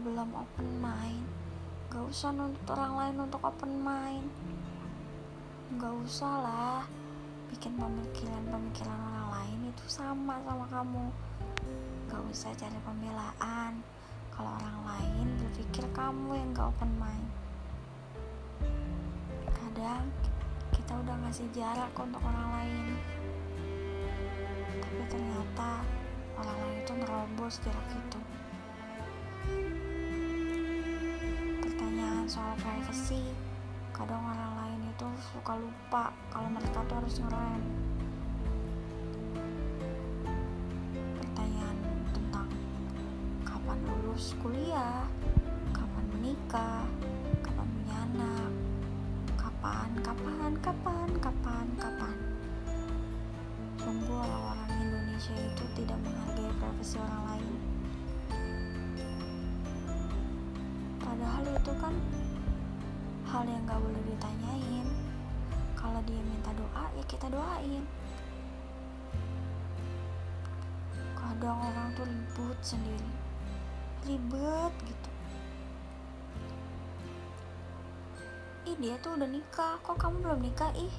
belum open mind. Gak usah nuntut orang lain untuk open mind. Gak usah lah. Bikin pemikiran-pemikiran orang lain itu sama sama kamu. Gak usah cari pembelaan. Kalau orang lain berpikir kamu yang gak open mind. Kadang kita udah ngasih jarak untuk orang lain. Tapi ternyata orang lain itu nerobos jarak itu soal privacy kadang orang lain itu suka lupa kalau mereka tuh harus ngerem pertanyaan tentang kapan lulus kuliah kapan menikah kapan punya anak kapan kapan kapan kapan kapan. Sungguh orang-orang Indonesia itu tidak menghargai privasi orang lain. Padahal itu kan hal yang gak boleh ditanyain. Kalau dia minta doa ya kita doain. Kadang orang tuh ribut sendiri. Ribet gitu. Ih dia tuh udah nikah. Kok kamu belum nikah? Ih.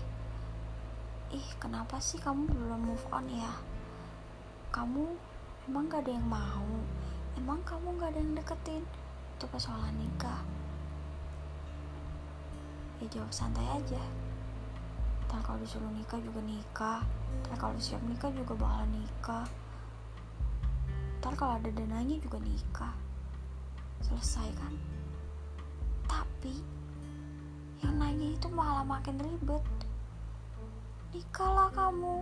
Ih kenapa sih kamu belum move on ya? Kamu emang gak ada yang mau? Emang kamu gak ada yang deketin? Itu persoalan nikah ya jawab santai aja. Ntar kalau disuruh nikah juga nikah. Ntar kalau siap nikah juga bakal nikah. Ntar kalau ada dananya juga nikah. Selesai kan? Tapi yang nanya itu malah makin ribet. Nikahlah kamu.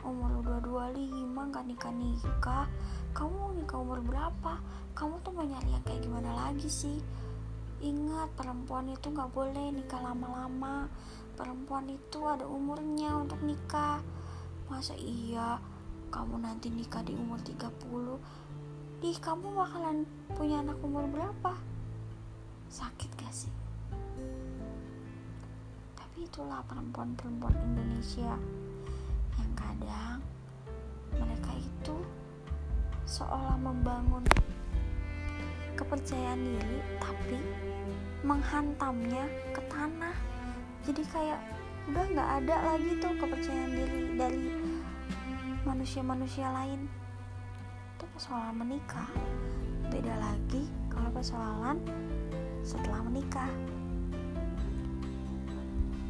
Umur udah 25 gak nikah-nikah. Kamu nikah umur berapa? Kamu tuh mau nyari yang kayak gimana lagi sih ingat perempuan itu gak boleh nikah lama-lama. Perempuan itu ada umurnya untuk nikah. Masa iya kamu nanti nikah di umur 30 ih kamu bakalan punya anak umur berapa? Sakit gak sih? Tapi itulah perempuan-perempuan Indonesia yang kadang mereka itu seolah membangun kepercayaan diri tapi menghantamnya ke tanah. Jadi kayak udah nggak ada lagi tuh kepercayaan diri dari manusia-manusia lain. Itu persoalan menikah. Beda lagi kalau persoalan setelah menikah.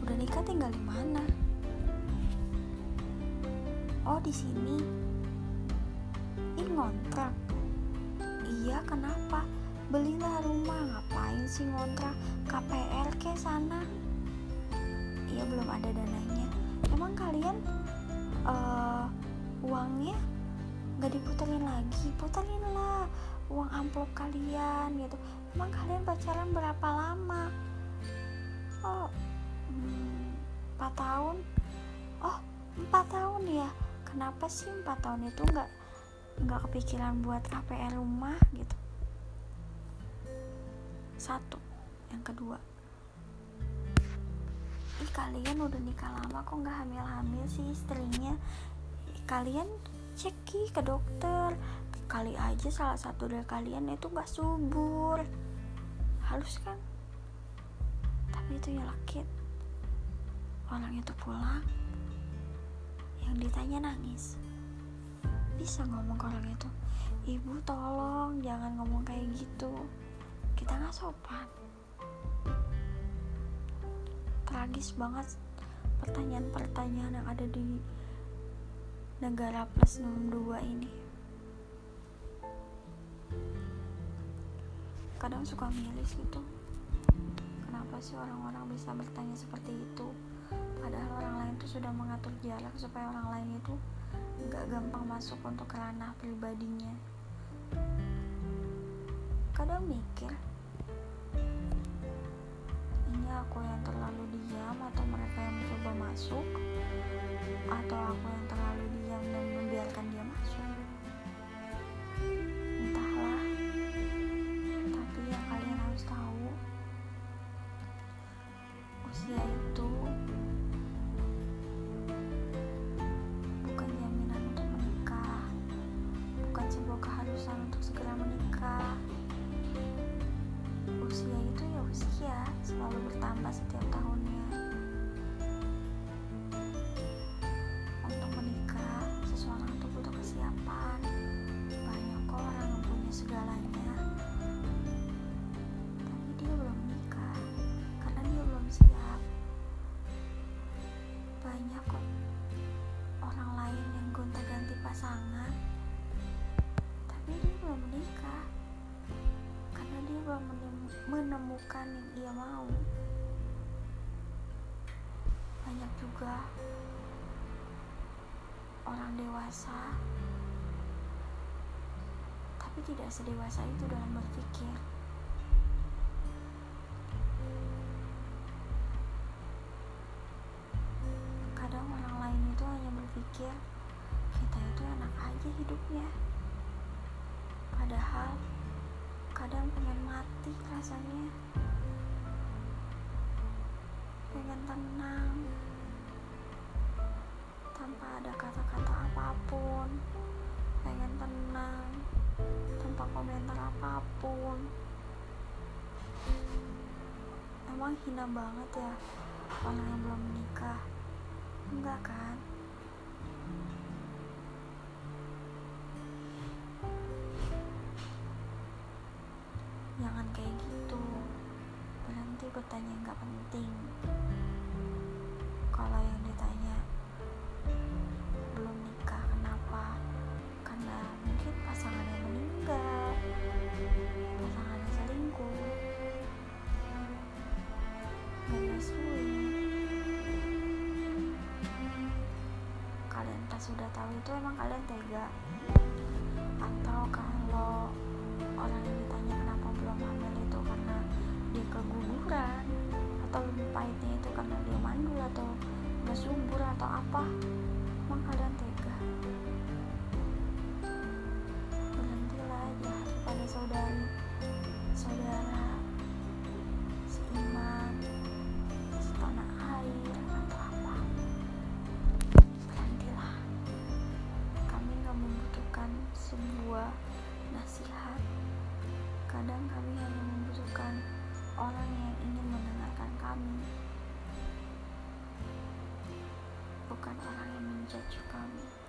Udah nikah tinggal di mana? Oh di sini. Ih ngontrak. Iya kenapa belilah rumah ngapain sih ngontrak? KPR ke sana. Iya belum ada dananya. Emang kalian uh, uangnya nggak diputerin lagi? Puterin lah uang amplop kalian gitu. Emang kalian pacaran berapa lama? Oh hmm, 4 tahun. Oh 4 tahun ya? Kenapa sih 4 tahun itu nggak nggak kepikiran buat KPR rumah gitu satu. Yang kedua. Ih kalian udah nikah lama kok nggak hamil-hamil sih istrinya? Kalian cek ke dokter. Kali aja salah satu dari kalian itu nggak subur. Halus kan? Tapi itu nyelakit orang itu pulang. Yang ditanya nangis. Bisa ngomong ke orang itu ibu tolong jangan ngomong kayak gitu kita nggak sopan. Tragis banget pertanyaan-pertanyaan yang ada di negara plus 62 ini. Kadang suka miris gitu. Kenapa sih orang-orang bisa bertanya seperti itu? Padahal orang lain tuh sudah mengatur jarak supaya orang lain itu nggak gampang masuk untuk ranah pribadinya. Kadang mikir aku yang terlalu diam atau mereka yang mencoba masuk? Atau aku yang terlalu diam dan membiarkan dia masuk? Entahlah. Tapi yang kalian harus tahu usia itu setiap tahunnya. Untuk menikah seseorang itu butuh kesiapan. Banyak kok orang yang punya segalanya. Tapi dia belum nikah karena dia belum siap. Banyak kok orang lain yang gonta ganti pasangan tapi dia belum menikah karena dia belum menemukan yang ia mau banyak juga orang dewasa. Tapi tidak sedewasa itu dalam berpikir. Kadang orang lain itu hanya berpikir kita itu enak aja hidupnya. Padahal kadang pengen mati rasanya. Pengen tenang tanpa ada kata-kata apa pun. Pengen tenang tanpa komentar apa pun. Emang hina banget ya orang yang belum menikah. Enggak kan? Jangan kayak gitu. Berhenti bertanya nggak penting. Kalau yang itu emang kalian tega? Atau kalau kami hanya membutuhkan orang yang ingin mendengarkan kami. Bukan orang yang menjudge kami